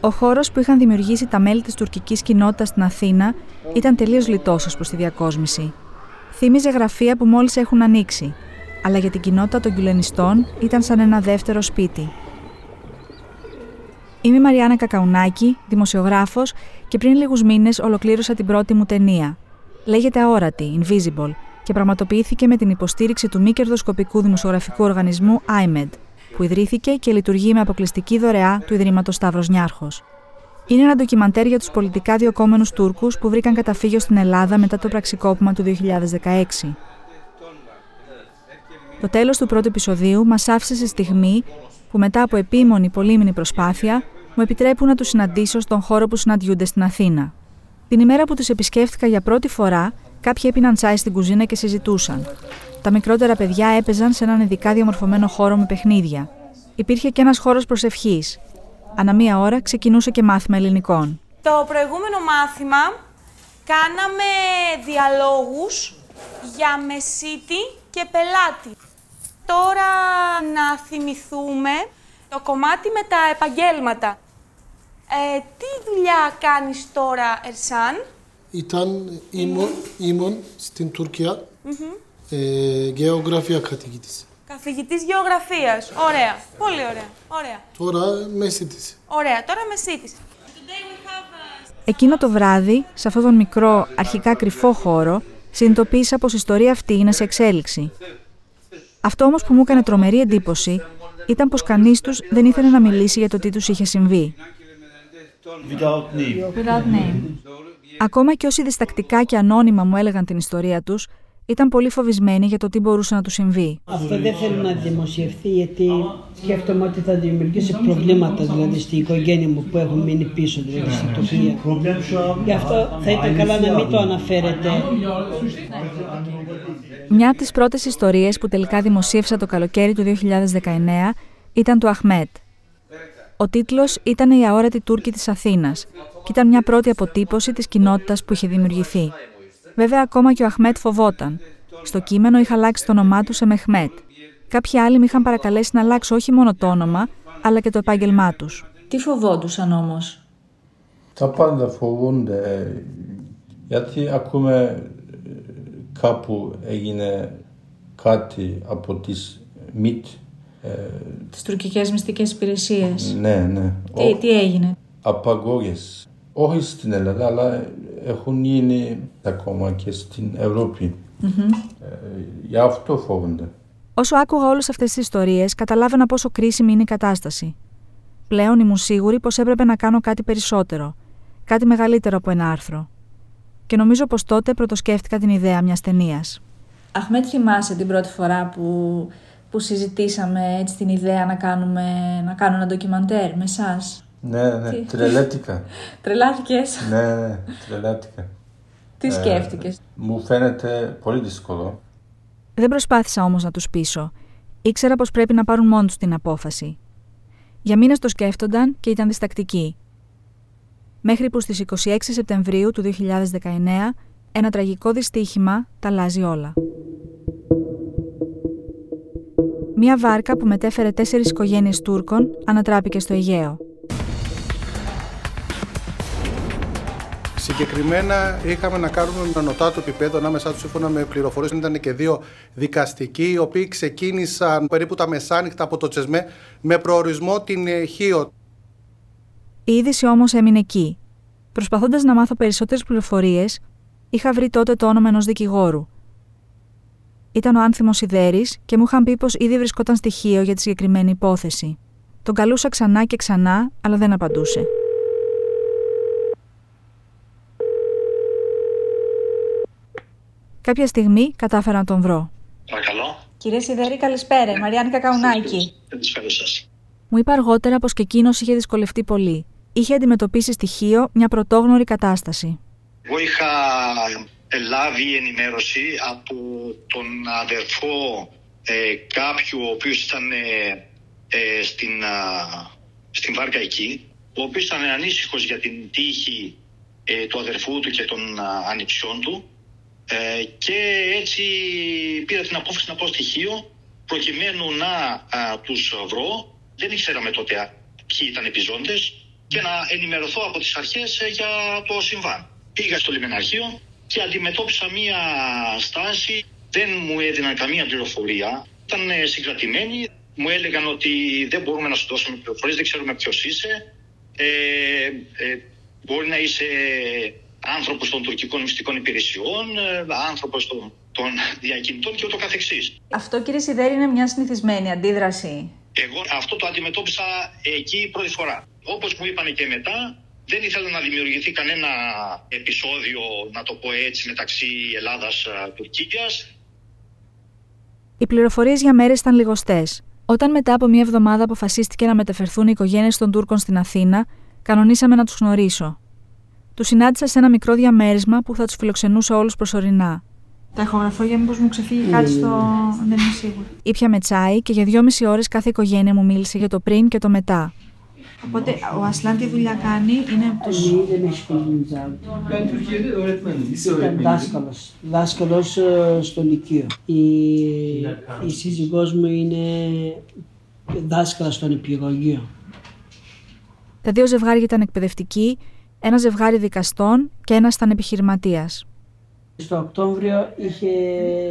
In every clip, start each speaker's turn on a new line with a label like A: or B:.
A: Ο χώρος που είχαν δημιουργήσει τα μέλη της τουρκικής κοινότητας στην Αθήνα ήταν τελείως λιτό ω προς τη διακόσμηση. Θύμιζε γραφεία που μόλις έχουν ανοίξει, αλλά για την κοινότητα των Κιουλενιστών ήταν σαν ένα δεύτερο σπίτι. Είμαι η Μαριάννα Κακαουνάκη, δημοσιογράφος και πριν λίγους μήνες ολοκλήρωσα την πρώτη μου ταινία. Λέγεται Αόρατη, Invisible, και πραγματοποιήθηκε με την υποστήριξη του μη κερδοσκοπικού δημοσιογραφικού οργανισμού IMED, που ιδρύθηκε και λειτουργεί με αποκλειστική δωρεά του Ιδρύματος Σταύρος Νιάρχος. Είναι ένα ντοκιμαντέρ για τους πολιτικά διοκόμενου Τούρκους που βρήκαν καταφύγιο στην Ελλάδα μετά το πραξικόπημα του 2016. Το τέλος του πρώτου επεισοδίου μας άφησε σε στιγμή που μετά από επίμονη πολύμηνη προσπάθεια μου επιτρέπουν να τους συναντήσω στον χώρο που συναντιούνται στην Αθήνα. Την ημέρα που τους επισκέφτηκα για πρώτη φορά, κάποιοι έπιναν τσάι στην κουζίνα και συζητούσαν. Τα μικρότερα παιδιά έπαιζαν σε έναν ειδικά διαμορφωμένο χώρο με παιχνίδια. Υπήρχε και ένας χώρος προσευχής. Ανά μία ώρα ξεκινούσε και μάθημα ελληνικών.
B: Το προηγούμενο μάθημα κάναμε διαλόγους για μεσίτη και πελάτη. Τώρα να θυμηθούμε το κομμάτι με τα επαγγέλματα. Ε, τι δουλειά κάνεις τώρα, Ερσάν;
C: Ήταν ήμουν, ήμουν στην Τουρκία ε, γεωγραφία καθηγητής.
B: Καθηγητής γεωγραφίας. Ωραία. Πολύ ωραία. ωραία.
C: Τώρα μεσίτης.
B: Ωραία. Τώρα μεσίτης.
A: Εκείνο το βράδυ, σε αυτόν τον μικρό, αρχικά κρυφό χώρο, συνειδητοποίησα πως η ιστορία αυτή είναι σε εξέλιξη. Αυτό όμως που μου έκανε τρομερή εντύπωση ήταν πως κανείς τους δεν ήθελε να μιλήσει για το τι τους είχε συμβεί. Ακόμα και όσοι διστακτικά και ανώνυμα μου έλεγαν την ιστορία τους, ήταν πολύ φοβισμένοι για το τι μπορούσε να τους συμβεί.
D: Αυτό δεν θέλω να δημοσιευθεί γιατί σκέφτομαι ότι θα δημιουργήσει προβλήματα δηλαδή στην οικογένεια μου που έχουν μείνει πίσω δηλαδή στην Τουρκία. Γι' αυτό θα ήταν καλά να μην το αναφέρετε.
A: Μια από τις πρώτες ιστορίες που τελικά δημοσίευσα το καλοκαίρι του 2019 ήταν του Αχμέτ. Ο τίτλος ήταν «Η αόρατη Τούρκη της Αθήνας» και ήταν μια πρώτη αποτύπωση της κοινότητας που είχε δημιουργηθεί. Βέβαια, ακόμα και ο Αχμέτ φοβόταν. Στο κείμενο είχα αλλάξει το όνομά του σε Μεχμέτ. Κάποιοι άλλοι με είχαν παρακαλέσει να αλλάξω όχι μόνο το όνομα, αλλά και το επάγγελμά τους. Τι φοβόντουσαν όμως;
E: Τα πάντα φοβούνται. Γιατί ακούμε κάπου έγινε κάτι από τις ΜΙΤ.
A: Τις τουρκικές μυστικές υπηρεσίες.
E: Ναι, ναι.
A: Τι, τι έγινε;
E: Απαγωγές. Όχι στην Ελλάδα, αλλά έχουν γίνει ακόμα και στην Ευρώπη. Ε, γι' αυτό φόβονται.
A: Όσο άκουγα όλες αυτές τις ιστορίες, καταλάβαινα πόσο κρίσιμη είναι η κατάσταση. Πλέον ήμουν σίγουρη πως έπρεπε να κάνω κάτι περισσότερο. Κάτι μεγαλύτερο από ένα άρθρο. Και νομίζω πως τότε πρωτοσκέφτηκα την ιδέα μιας ταινίας. Αχμέτ, θυμάσαι την πρώτη φορά που, που συζητήσαμε έτσι την ιδέα να, κάνουμε, να κάνω ένα ντοκιμαντέρ με εσάς.
E: Ναι, ναι, Τι... τρελέτηκα.
A: Τρελάθηκες;
E: ναι, ναι, τρελάθηκα.
A: Τι σκέφτηκες;
E: μου φαίνεται πολύ δύσκολο.
A: Δεν προσπάθησα όμως να τους πείσω. Ήξερα πως πρέπει να πάρουν μόνοι τους την απόφαση. Για μήνες το σκέφτονταν και ήταν διστακτικοί. Μέχρι που στις 26 Σεπτεμβρίου του 2019 ένα τραγικό δυστύχημα τα αλλάζει όλα. Μία βάρκα που μετέφερε τέσσερις οικογένειες Τούρκων ανατράπηκε στο Αιγαίο.
F: Συγκεκριμένα είχαμε να κάνουμε ένα νοτάτο επίπεδο ανάμεσά τους σύμφωνα με πληροφορίες. Ήταν και δύο δικαστικοί, οι οποίοι ξεκίνησαν περίπου τα μεσάνυχτα από το Τσεσμέ με προορισμό την ε, Χίο.
A: Η είδηση όμως έμεινε εκεί. Προσπαθώντας να μάθω περισσότερες πληροφορίες, είχα βρει τότε το όνομα ενός δικηγόρου. Ήταν ο Άνθιμος Ιδέρη και μου είχαν πει πως ήδη βρισκόταν στοιχείο για τη συγκεκριμένη υπόθεση. Τον καλούσα ξανά και ξανά, αλλά δεν απαντούσε. Κάποια στιγμή κατάφερα να τον βρω.
G: Παρακαλώ.
A: Κύριε Σιδέρη, καλησπέρα. Μαριάννη Κακαουνάκη.
G: Καλησπέρα σας.
A: Μου είπε αργότερα πως και εκείνος είχε δυσκολευτεί πολύ. Είχε αντιμετωπίσει στοιχείο μια πρωτόγνωρη κατάσταση.
G: Εγώ είχα λάβει ενημέρωση από τον αδερφό ε, κάποιου ο οποίος ήταν ε, ε, στην, στην βάρκα εκεί, ο οποίος ήταν ανήσυχος για την τύχη του αδερφού του και των ανιψιών του ε, και έτσι πήρα την απόφαση να πάω στοιχείο προκειμένου να α, τους βρω. Δεν ήξεραμε τότε ποιοι ήταν επιζώντες και να ενημερωθώ από τις αρχές ε, για το συμβάν. Πήγα στο λιμεναρχείο και αντιμετώπισα μία στάση, δεν μου έδιναν καμία πληροφορία, ήταν ε, συγκρατημένοι, μου έλεγαν ότι δεν μπορούμε να σου δώσουμε πληροφορίες, δεν ξέρουμε ποιος είσαι, ε, ε, μπορεί να είσαι άνθρωπος των τουρκικών μυστικών υπηρεσιών, ε, άνθρωπος των, των διακινητών και ούτω καθεξής.
A: Αυτό κύριε Σιδέρη είναι μια συνηθισμένη αντίδραση.
G: Εγώ αυτό το αντιμετώπισα εκεί πρώτη φορά. Όπως μου είπαν και μετά, δεν ήθελα να δημιουργηθεί κανένα επεισόδιο, να το πω έτσι, μεταξύ Ελλάδας-Τουρκίας.
A: Οι πληροφορίες για μέρες ήταν λιγοστές. Όταν μετά από μία εβδομάδα αποφασίστηκε να μεταφερθούν οι οικογένειες των Τούρκων στην Αθήνα, κανονίσαμε να τους γνωρίσω. Τους συνάντησα σε ένα μικρό διαμέρισμα που θα τους φιλοξενούσα όλους προσωρινά. Τα ηχογραφώ για μήπως μου ξεφύγει κάτι στο. Δεν είμαι σίγουρη. Ήπια με τσάι και για δυόμιση ώρες κάθε οικογένεια μου μίλησε για το πριν και το μετά. Οπότε ο Ασλάν τι δουλειά κάνει, είναι το.
D: Δεν έχει κομμουνιζάρει.
H: Ben Türkiye'de öğretmenim, lise
D: Ήταν
H: öğretmeniyim.
D: δάσκαλος. Δάσκαλος ε, στο Λυκείο. Η, η σύζυγός μου είναι δάσκαλα στο νηπιαγωγείο.
A: Τα δύο ζευγάρια ήταν εκπαιδευτικοί, ένα ζευγάρι δικαστών και ένας ήταν επιχειρηματίας.
D: Στο Οκτώβριο είχε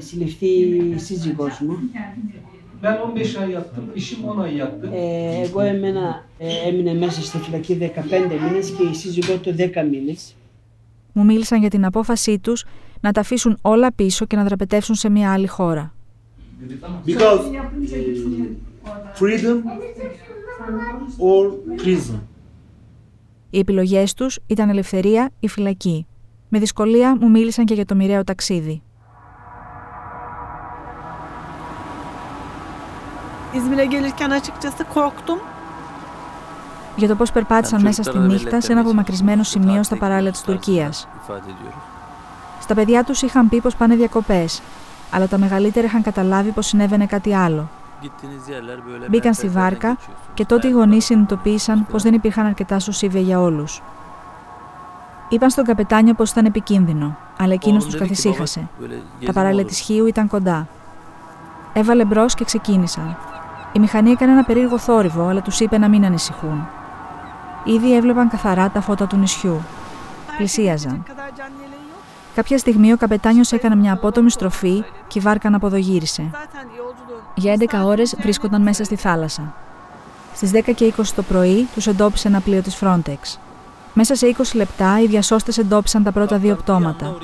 D: συλληφθεί η σύζυγός μου.
H: Ben 15 ay yattım, eşim 10 ay yattı.
D: Ε, εγώ έμενα, ε, έμεινε μέσα στη φυλακή 15 μήνες και η σύζυγό του 10 μήνες.
A: Μου μίλησαν για την απόφασή τους να τα αφήσουν όλα πίσω και να δραπετεύσουν σε μια άλλη χώρα.
I: Because uh, freedom or prison.
A: Οι επιλογές τους ήταν ελευθερία ή φυλακή. Με δυσκολία μου μίλησαν και για το μοιραίο ταξίδι.
B: İzmir'e gelirken açıkçası korktum.
A: Για το πώς περπάτησαν μέσα στη νύχτα σε ένα απομακρυσμένο σημείο στα παράλια της Τουρκίας. Στα παιδιά τους είχαν πει πως πάνε διακοπές, αλλά τα μεγαλύτερα είχαν καταλάβει πως συνέβαινε κάτι άλλο. Μπήκαν στη βάρκα και τότε οι γονείς συνειδητοποίησαν πως δεν υπήρχαν αρκετά σωσίβια για όλους. Είπαν στον καπετάνιο πως ήταν επικίνδυνο, αλλά εκείνος τους καθησύχασε. Τα παράλια της Χίου ήταν κοντά. Έβαλε μπρος και ξεκίνησαν. Η μηχανή έκανε ένα περίεργο θόρυβο, αλλά τους είπε να μην ανησυχούν. Ήδη έβλεπαν καθαρά τα φώτα του νησιού. Πλησίαζαν.
B: kadar canlı yeleği yok.
A: Κάποια στιγμή ο καπετάνιος έκανε μια απότομη στροφή και η βάρκα αναποδογύρισε.
B: Zaten yolculuğun
A: Για 11 ώρες βρίσκονταν μέσα στη θάλασσα. Στις 10 και 20 το πρωί τους εντόπισε ένα πλοίο της Frontex. Μέσα σε 20 λεπτά οι διασώστες εντόπισαν τα πρώτα δύο πτώματα.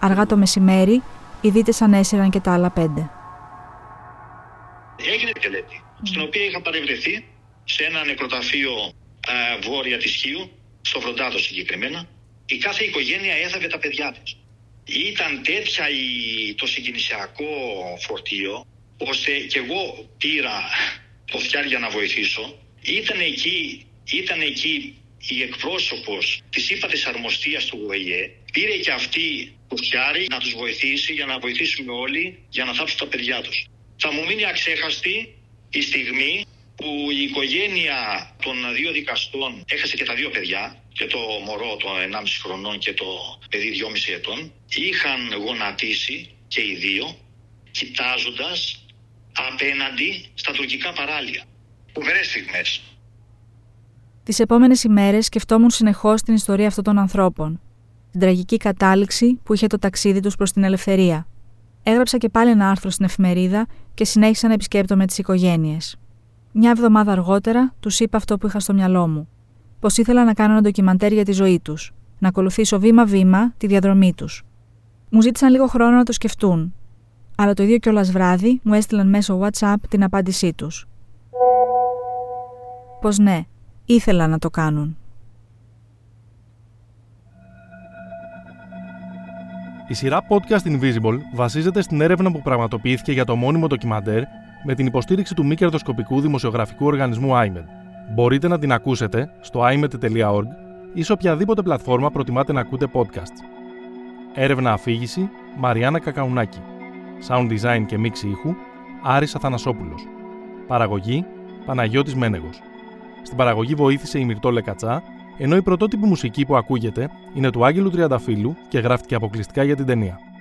A: Αργά το μεσημέρι, οι δίτες ανέσυραν και τα άλλα πέντε.
G: Έγινε τελέτη, στην οποία είχα παρευρεθεί σε ένα νεκροταφείο ε, βόρεια της Χίου, στο Βροντάδο συγκεκριμένα. Η κάθε οικογένεια έθαβε τα παιδιά της. Ήταν τέτοια η, το συγκινησιακό φορτίο, ώστε και εγώ πήρα το φτιάρι να βοηθήσω. Ήταν εκεί, ήταν εκεί η εκπρόσωπος της ύπατης αρμοστίας του ΟΕΕ, πήρε και αυτή το φτιάρι να τους βοηθήσει για να βοηθήσουμε όλοι για να θάψουν τα παιδιά τους. Θα μου μείνει αξέχαστη η στιγμή που η οικογένεια των δύο δικαστών έχασε και τα δύο παιδιά, και το μωρό των 1,5 χρονών και το παιδί 2,5 ετών, είχαν γονατίσει και οι δύο, κοιτάζοντας απέναντι στα τουρκικά παράλια. Φοβερές στιγμές.
A: Τις επόμενες ημέρες σκεφτόμουν συνεχώς την ιστορία αυτών των ανθρώπων. Την τραγική κατάληξη που είχε το ταξίδι τους προς την ελευθερία. Έγραψα και πάλι ένα άρθρο στην εφημερίδα και συνέχισα να επισκέπτομαι τις οικογένειες. Μια εβδομάδα αργότερα τους είπα αυτό που είχα στο μυαλό μου. Πως ήθελα να κάνω ένα ντοκιμαντέρ για τη ζωή τους, να ακολουθήσω βήμα-βήμα τη διαδρομή τους. Μου ζήτησαν λίγο χρόνο να το σκεφτούν, αλλά το ίδιο κιόλας βράδυ μου έστειλαν μέσω WhatsApp την απάντησή τους. Πως ναι, ήθελα να το κάνουν.
J: Η σειρά podcast Invisible βασίζεται στην έρευνα που πραγματοποιήθηκε για το μόνιμο ντοκιμαντέρ με την υποστήριξη του μη κερδοσκοπικού δημοσιογραφικού οργανισμού IMED. Μπορείτε να την ακούσετε στο imed.org ή σε οποιαδήποτε πλατφόρμα προτιμάτε να ακούτε podcasts. Έρευνα αφήγηση Μαριάννα Κακαουνάκη. Sound design και μίξη ήχου Άρης Αθανασόπουλος. Παραγωγή Παναγιώτης Μένεγος. Στην παραγωγή βοήθησε η Μυρτώ Λεκατσά, ενώ η πρωτότυπη μουσική που ακούγεται είναι του Άγγελου Τριανταφύλου και γράφτηκε αποκλειστικά για την ταινία.